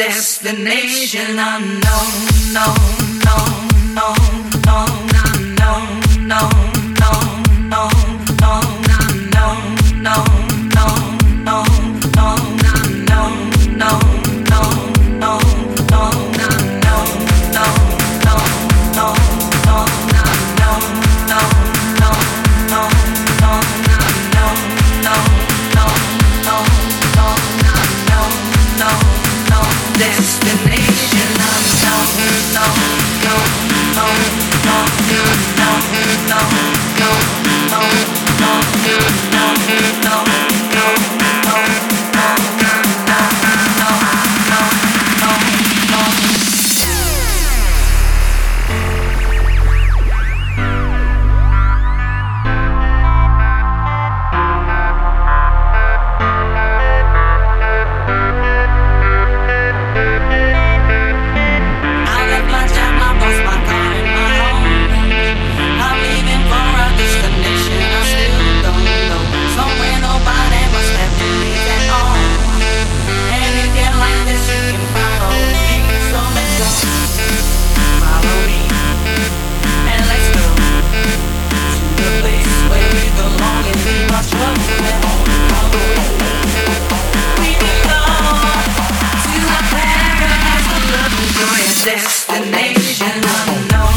destination unknown, known, known, known, destination unknown.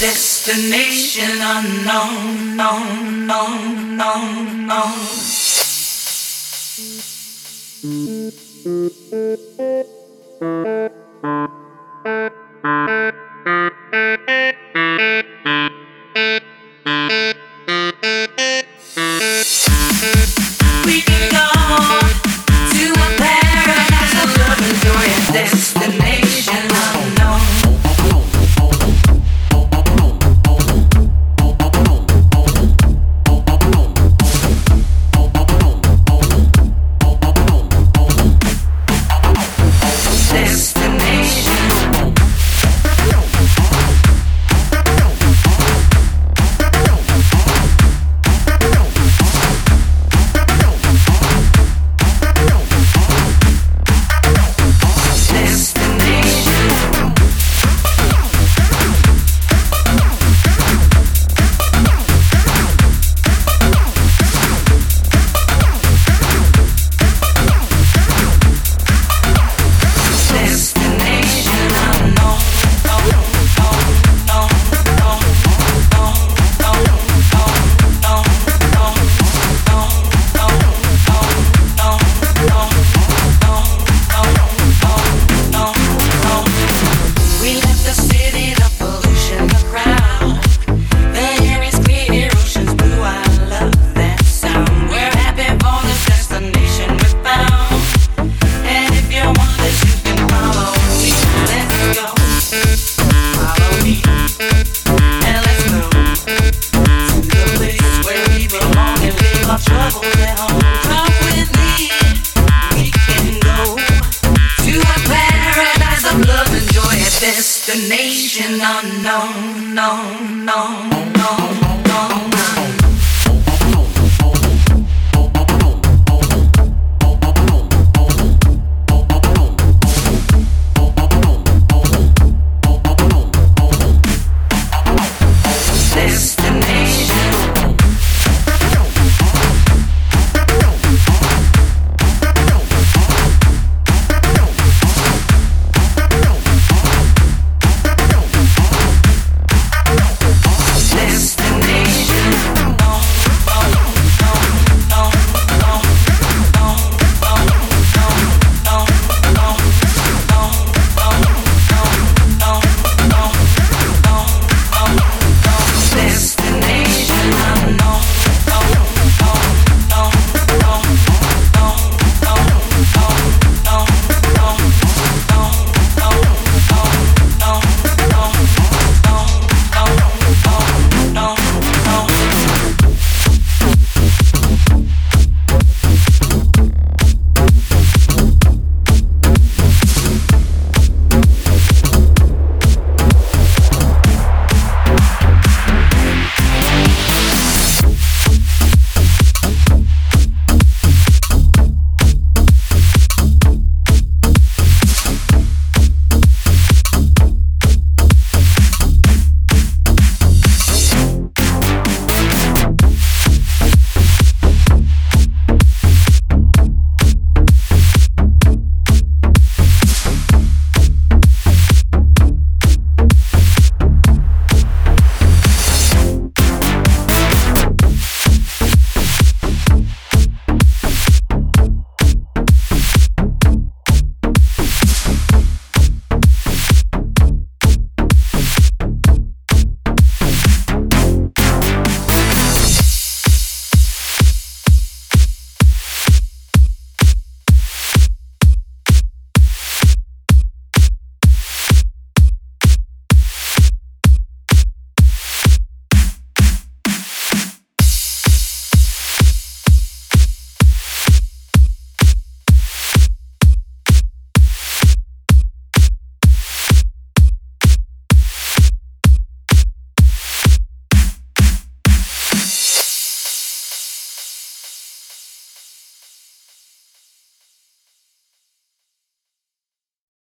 Destination unknown, known, known, known, known. Destination unknown, known, known, known.